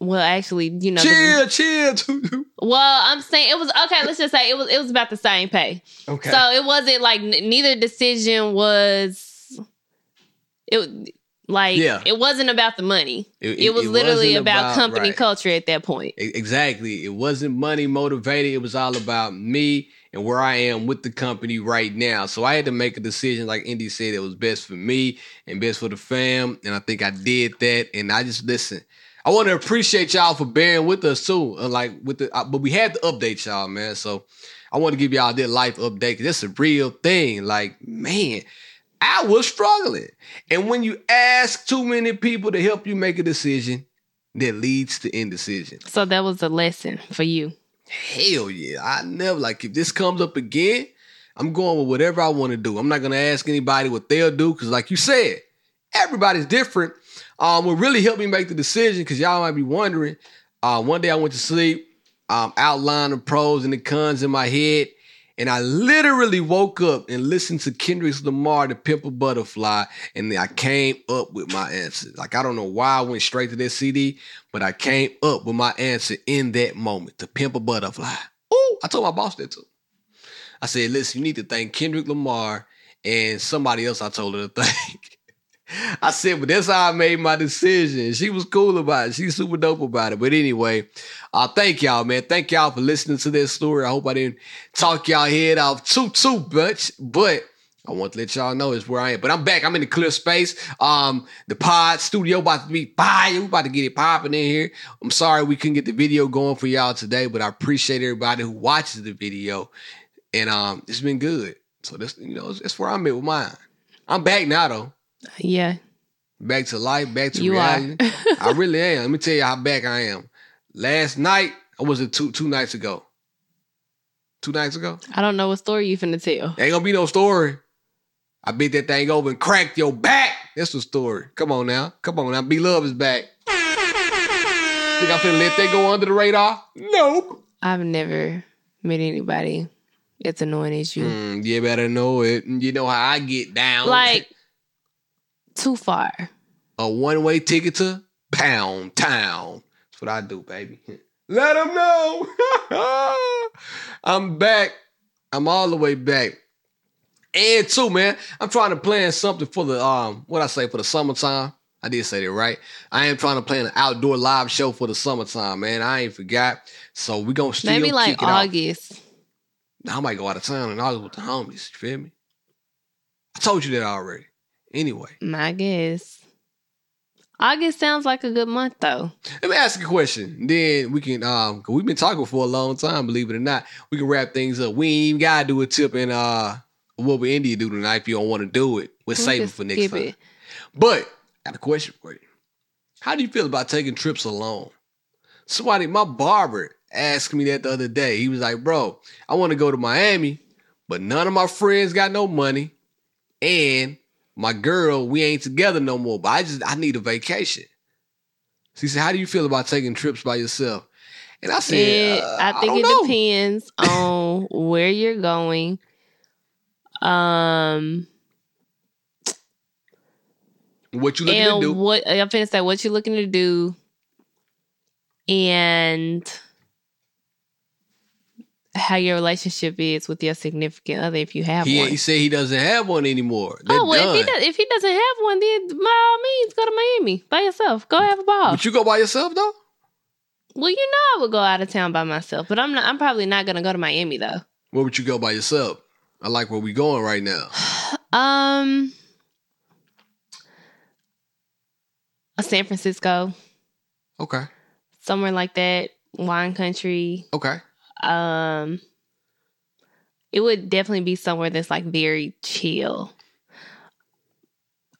Speaker 2: Well, actually, you know, the-
Speaker 1: chill, chill.
Speaker 2: well, I'm saying it was okay. Let's just say it was it was about the same pay.
Speaker 1: okay.
Speaker 2: So it wasn't like n- neither decision was it. Like
Speaker 1: Yeah.
Speaker 2: it wasn't about the money.
Speaker 1: It-
Speaker 2: It,
Speaker 1: it-
Speaker 2: was
Speaker 1: it
Speaker 2: literally about,
Speaker 1: about-
Speaker 2: company
Speaker 1: right.
Speaker 2: culture at that point.
Speaker 1: Exactly. It wasn't money motivated. It was all about me and where I am with the company right now. So I had to make a decision, like Indy said, it was best for me and best for the fam. And I think I did that. And I just listen. I want to appreciate y'all for bearing with us too. uh, Like with the, uh, but we had to update y'all, man. So I want to give y'all that life update because it's a real thing. Like, man, I was struggling. And when you ask too many people to help you make a decision, that leads to indecision.
Speaker 2: So that was a lesson for you.
Speaker 1: Hell yeah. I never like if this comes up again, I'm going with whatever I want to do. I'm not gonna ask anybody what they'll do, because like you said, everybody's different. Um, what really helped me make the decision, because y'all might be wondering, uh, one day I went to sleep, um, outlined the pros and the cons in my head, and I literally woke up and listened to Kendrick Lamar, The Pimp a Butterfly, and I came up with my answer. Like I don't know why I went straight to that CD, but I came up with my answer in that moment. The Pimp a Butterfly. Ooh, I told my boss that too. I said, listen, you need to thank Kendrick Lamar and somebody else I told her to thank. I said, but that's how I made my decision. She was cool about it. She's super dope about it. But anyway, uh, thank y'all, man. Thank y'all for listening to this story. I hope I didn't talk y'all head off too, too much, but I want to let y'all know it's where I am. But I'm back. I'm in the clear space. Um, the pod studio about to be fire. We about to get it popping in here. I'm sorry we couldn't get the video going for y'all today, but I appreciate everybody who watches the video. And um, it's been good. So this, you know, that's where I'm at with mine. I'm back now though.
Speaker 2: Yeah.
Speaker 1: Back to life, back to
Speaker 2: You
Speaker 1: reality. I really am. Let me tell you how back I am. Last night, I was it two two nights ago. Two nights ago?
Speaker 2: I don't know what story you finna tell.
Speaker 1: Ain't gonna be no story. I beat that thing over and cracked your back. That's the story. Come on now. Come on now. B Love is back. Think I'm finna let that go under the radar? Nope.
Speaker 2: I've never met anybody as annoying as you.
Speaker 1: Mm, you better know it. You know how I get down.
Speaker 2: Like too far.
Speaker 1: a one way ticket to Pound Town. That's what I do, baby. Let them know. I'm back. I'm all the way back. And two, man, I'm trying to plan something for the um, what I say for the summertime. I did say that right. I am trying to plan an outdoor live show for the summertime, man. I ain't forgot. So we gonna still
Speaker 2: Maybe like
Speaker 1: kick it off.
Speaker 2: August.
Speaker 1: I might go out of town in August with the homies. You feel me? I told you that already. Anyway,
Speaker 2: My guess. August sounds like a good month though.
Speaker 1: Let me ask you a question. Then we can um we've been talking for a long time, believe it or not. We can wrap things up. We ain't even gotta do a tip in uh what would India do tonight if you don't want to do it. We'll
Speaker 2: We'll just
Speaker 1: for next time.
Speaker 2: it.
Speaker 1: But I got a question for you. How do you feel about taking trips alone? Somebody, my barber asked me that the other day. He was like, bro, I want to go to Miami, but none of my friends got no money. And my girl, we ain't together no more. But I just I need a vacation. She said, How do you feel about taking trips by yourself? And I said,
Speaker 2: It,
Speaker 1: uh,
Speaker 2: I think
Speaker 1: don't
Speaker 2: it
Speaker 1: know.
Speaker 2: depends on where you're going. Um
Speaker 1: What you looking to do?
Speaker 2: what I'm finna say what you're looking to do and how your relationship is with your significant other if you have
Speaker 1: He,
Speaker 2: one.
Speaker 1: he said he doesn't have one anymore. They're
Speaker 2: oh well, if he does, if he doesn't have one, then by all means go to Miami by yourself. Go have a ball.
Speaker 1: Would you go by yourself though?
Speaker 2: well, you know I would go out of town by myself, but I'm not. I'm probably not gonna go to Miami though.
Speaker 1: Where would you go by yourself? I like where we going right now.
Speaker 2: Um, a San Francisco,
Speaker 1: Okay.
Speaker 2: somewhere like that, wine country.
Speaker 1: Okay.
Speaker 2: Um, it would definitely be somewhere that's like very chill.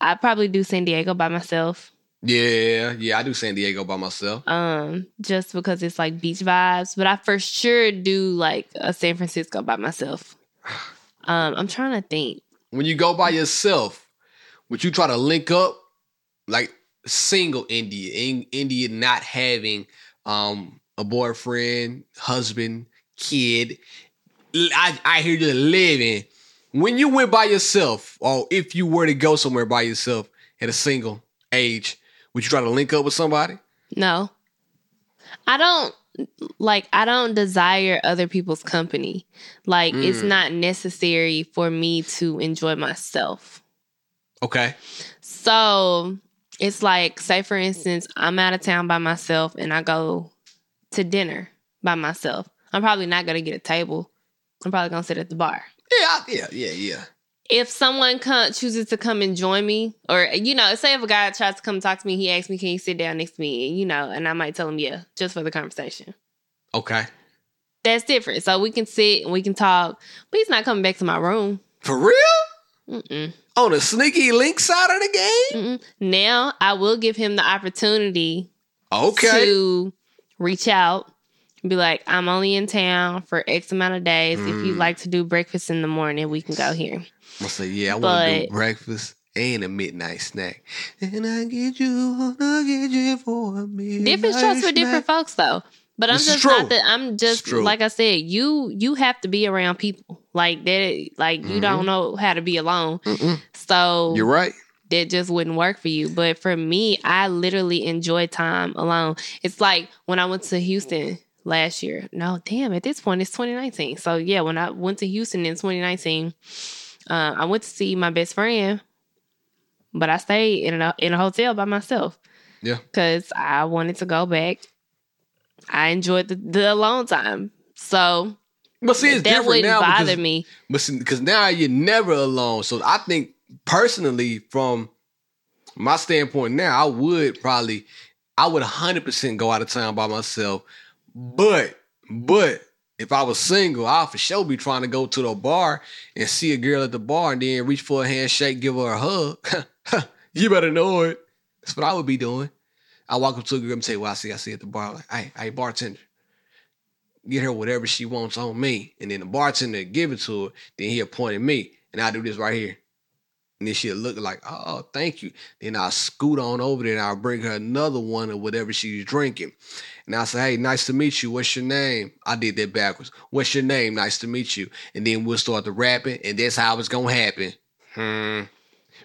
Speaker 2: I'd probably do San Diego by myself.
Speaker 1: Yeah, yeah, I do San Diego by myself.
Speaker 2: Um, just because it's like beach vibes. But I for sure do like a San Francisco by myself. Um, I'm trying to think.
Speaker 1: When you go by yourself, would you try to link up like single India, in India not having um a boyfriend, husband, kid? I I hear you living. When you went by yourself, or if you were to go somewhere by yourself at a single age, would you try to link up with somebody?
Speaker 2: No. I don't like I don't desire other people's company. Like it's
Speaker 1: Mm.
Speaker 2: not necessary for me to enjoy myself.
Speaker 1: Okay.
Speaker 2: So It's like, say for instance, I'm out of town by myself and I go to dinner by myself. I'm probably not gonna get a table. I'm probably gonna sit at the bar.
Speaker 1: Yeah, yeah, yeah, yeah.
Speaker 2: If someone come, chooses to come and join me, or you know, say if a guy tries to come talk to me, he asks me, "Can you sit down next to me?" And, You know, and I might tell him, "Yeah," just for the conversation.
Speaker 1: Okay.
Speaker 2: That's different. So we can sit and we can talk, but he's not coming back to my room.
Speaker 1: For real?
Speaker 2: Mm-mm.
Speaker 1: On the sneaky link side of the game?
Speaker 2: Mm-mm. Now I will give him the opportunity
Speaker 1: Okay.
Speaker 2: to reach out be like, I'm only in town for X amount of days. If you
Speaker 1: Mm.
Speaker 2: like to do breakfast in the morning, we can go here.
Speaker 1: I say, yeah, I want to do breakfast and a midnight snack. And I get you, I get you for a midnight
Speaker 2: Different strokes for different folks though. But I'm just not that I'm just like I said, you you have to be around people. Like that like you
Speaker 1: Mhm.
Speaker 2: don't know how to be alone.
Speaker 1: Mm-mm.
Speaker 2: So
Speaker 1: You're right.
Speaker 2: that just wouldn't work for you. But for me, I literally enjoy time alone. It's like when I went to Houston last year. No, damn, at this point it's 2019. So yeah, when I went to Houston in 2019, uh, I went to see my best friend, but I stayed in a in a hotel by myself.
Speaker 1: Yeah.
Speaker 2: Because I wanted to go back. I enjoyed the, the alone time. So
Speaker 1: But see, it's
Speaker 2: that
Speaker 1: different
Speaker 2: wouldn't
Speaker 1: now
Speaker 2: bother
Speaker 1: because,
Speaker 2: me.
Speaker 1: But because now you're never alone. So I think personally, from my standpoint now, I would probably, I would 100% go out of town by myself. But, but if I was single, I'd for sure be trying to go to the bar and see a girl at the bar and then reach for a handshake, give her a hug. you better know it. That's what I would be doing. I walk up to a girl and say, "Well, I see, I see at the bar." Like, hey, hey, bartender, get her whatever she wants on me, and then the bartender give it to her. Then he'll point at me, and I do this right here, and then she'll look like, "Oh, thank you." Then I'll scoot on over there, and I'll bring her another one of whatever she's drinking, and I'll say, "Hey, nice to meet you. What's your name?" I did that backwards. What's your name? Nice to meet you. And then we'll start the rapping, and that's how it's gonna happen. Hmm.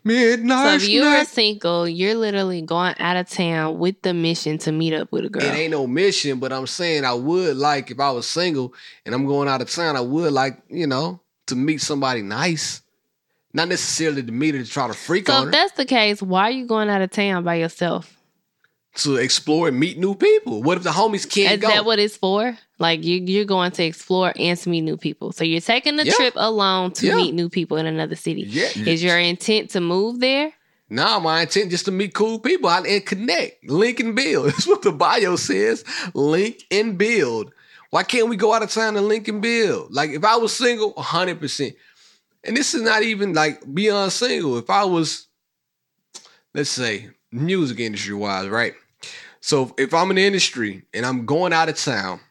Speaker 2: So
Speaker 1: Midnight
Speaker 2: if you are
Speaker 1: snack.
Speaker 2: single, you're literally going out of town with the mission to meet up with a girl.
Speaker 1: It ain't no mission, but I'm saying I would like if I was single and I'm going out of town, I would like, you know, to meet somebody nice. Not necessarily to meet her to try to freak out.
Speaker 2: So
Speaker 1: on
Speaker 2: if that's the case, why are you going out of town by yourself?
Speaker 1: To explore and meet new people. What if the homies can't
Speaker 2: Is
Speaker 1: go?
Speaker 2: that what it's for? Like you, you're going to explore and to meet new people. So you're taking the
Speaker 1: Yeah.
Speaker 2: trip alone to
Speaker 1: Yeah.
Speaker 2: meet new people in another city.
Speaker 1: yeah.
Speaker 2: Is your intent to move there?
Speaker 1: Nah, my intent just to meet cool people out and connect, link and build. That's what the bio says. Link and build. Why can't we go out of town and link and build? Like if I was single, hundred percent. And this is not even like beyond single. If I was, let's say, music industry wise, right? So if I'm in the industry and I'm going out of town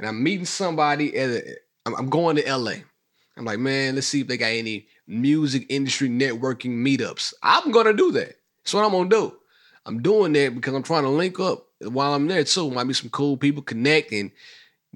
Speaker 1: and I'm meeting somebody at a, I'm, going to LA. I'm like, man, let's see if they got any music industry networking meetups. I'm gonna do that. That's what I'm gonna do. I'm doing that because I'm trying to link up while I'm there too. Might be some cool people connect and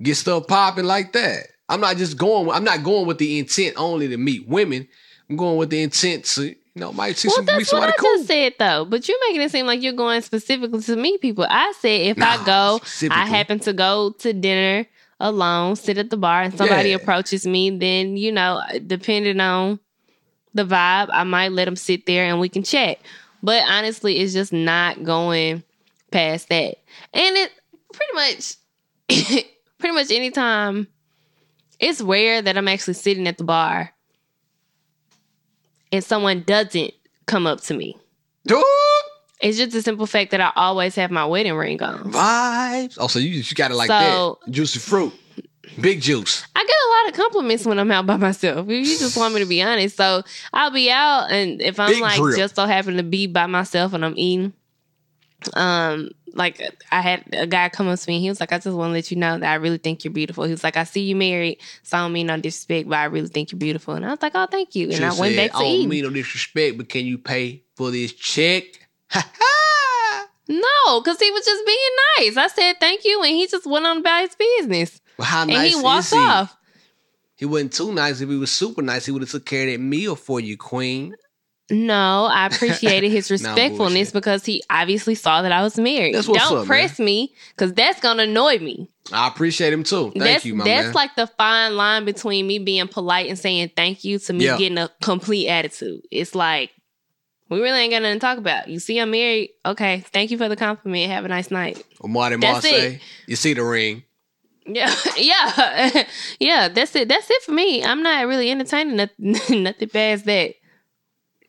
Speaker 1: get stuff popping like that. I'm not just going. I'm not going with the intent only to meet women. I'm going with the intent to, you know, might see
Speaker 2: Well,
Speaker 1: some meet
Speaker 2: that's what I
Speaker 1: cool.
Speaker 2: just said though. But you're making it seem like you're going specifically to meet people. I said if I go, I happen to go to dinner alone, sit at the bar, and somebody
Speaker 1: Yeah.
Speaker 2: approaches me, then you know, depending on the vibe, I might let them sit there and we can chat. But honestly, it's just not going past that. And it pretty much, pretty much anytime. It's rare that I'm actually sitting at the bar and someone doesn't come up to me.
Speaker 1: Dude,
Speaker 2: It's just the simple fact that I always have my wedding ring on.
Speaker 1: vibes. Oh, so you you got it like
Speaker 2: So-
Speaker 1: that? Juicy fruit, big juice.
Speaker 2: I get a lot of compliments when I'm out by myself. You just want me to be honest. So I'll be out and if I'm
Speaker 1: Big
Speaker 2: like
Speaker 1: drip.
Speaker 2: just so happen to be by myself and I'm eating, um, like I had a guy come up to me, he was like, I just want to let you know that I really think you're beautiful. He was like, I see you married, so I don't mean no disrespect, but I really think you're beautiful. And I was like, Oh, thank you. And
Speaker 1: She
Speaker 2: I went back to
Speaker 1: I don't
Speaker 2: eating.
Speaker 1: mean no disrespect, but can you pay for this check?
Speaker 2: No, because he was just being nice. I said thank you, and he just went on about his business.
Speaker 1: Well, how
Speaker 2: And
Speaker 1: nice
Speaker 2: he walked
Speaker 1: he?
Speaker 2: off.
Speaker 1: He wasn't too nice. If he was super nice, he would have took care of that meal for you, Queen.
Speaker 2: No, I appreciated his respectfulness because he obviously saw that I was married.
Speaker 1: That's what's
Speaker 2: Don't
Speaker 1: up,
Speaker 2: press me because that's gonna annoy me.
Speaker 1: I appreciate him too. Thank
Speaker 2: that's
Speaker 1: you, my
Speaker 2: that's
Speaker 1: man.
Speaker 2: like the fine line between me being polite and saying thank you to me
Speaker 1: Yeah.
Speaker 2: getting a complete attitude. It's like, We really ain't got nothing to talk about. You see, I'm married. Okay, thank you for the compliment. Have a nice night.
Speaker 1: Marty Marseille. You see the ring.
Speaker 2: Yeah, yeah, yeah. That's it. That's it for me. I'm not really entertaining nothing, nothing past that.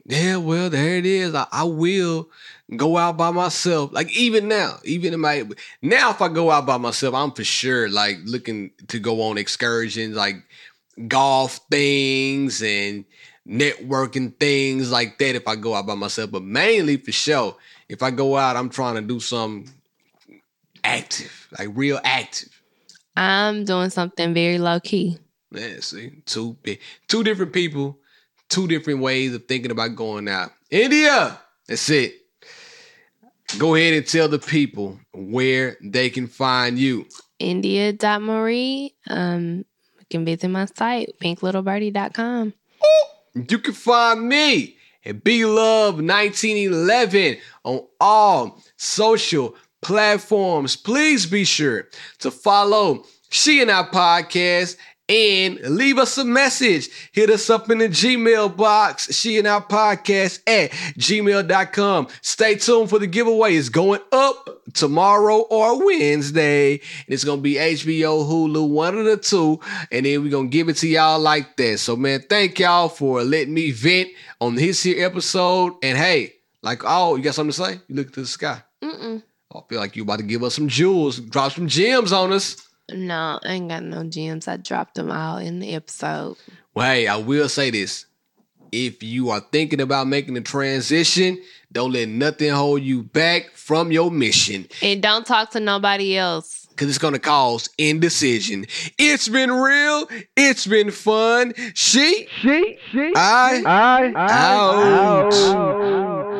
Speaker 1: Yeah, well, there it is. I, I will go out by myself. Like even now, even in my now, if I go out by myself, I'm for sure like looking to go on excursions, like golf things and networking things like that. If I go out by myself, but mainly for sure, if I go out, I'm trying to do something active, like real active.
Speaker 2: I'm doing something very low key.
Speaker 1: Yeah, see, two two different people, two different ways of thinking about going out. India, that's it. Go ahead and tell the people where they can find you.
Speaker 2: India.Marie. Um, you can visit my site, pinklittlebirdie.com.
Speaker 1: You can find me at B Love 1911 on all social platforms. Please be sure to follow She and I podcast and leave us a message. Hit us up in the Gmail box, She and I podcast at gmail.com. Stay tuned for the giveaway. It's going up tomorrow or Wednesday. And it's going to be HBO, Hulu, one of the two. And then we're going to give it to y'all like that. So, man, thank y'all for letting me vent on this here episode. And hey, like, oh, you got something to say? You look to the sky.
Speaker 2: Mm-mm.
Speaker 1: Oh, I feel like you about to give us some jewels, drop some gems on us.
Speaker 2: No, I ain't got no gems. I dropped them all in the episode.
Speaker 1: Well, hey, I will say this. If you are thinking about making the transition, don't let nothing hold you back from your mission.
Speaker 2: And don't talk to nobody else.
Speaker 1: Cause it's gonna cause indecision. It's been real. It's been fun. She,
Speaker 4: She, she,
Speaker 1: I,
Speaker 4: I,
Speaker 1: out.
Speaker 4: out.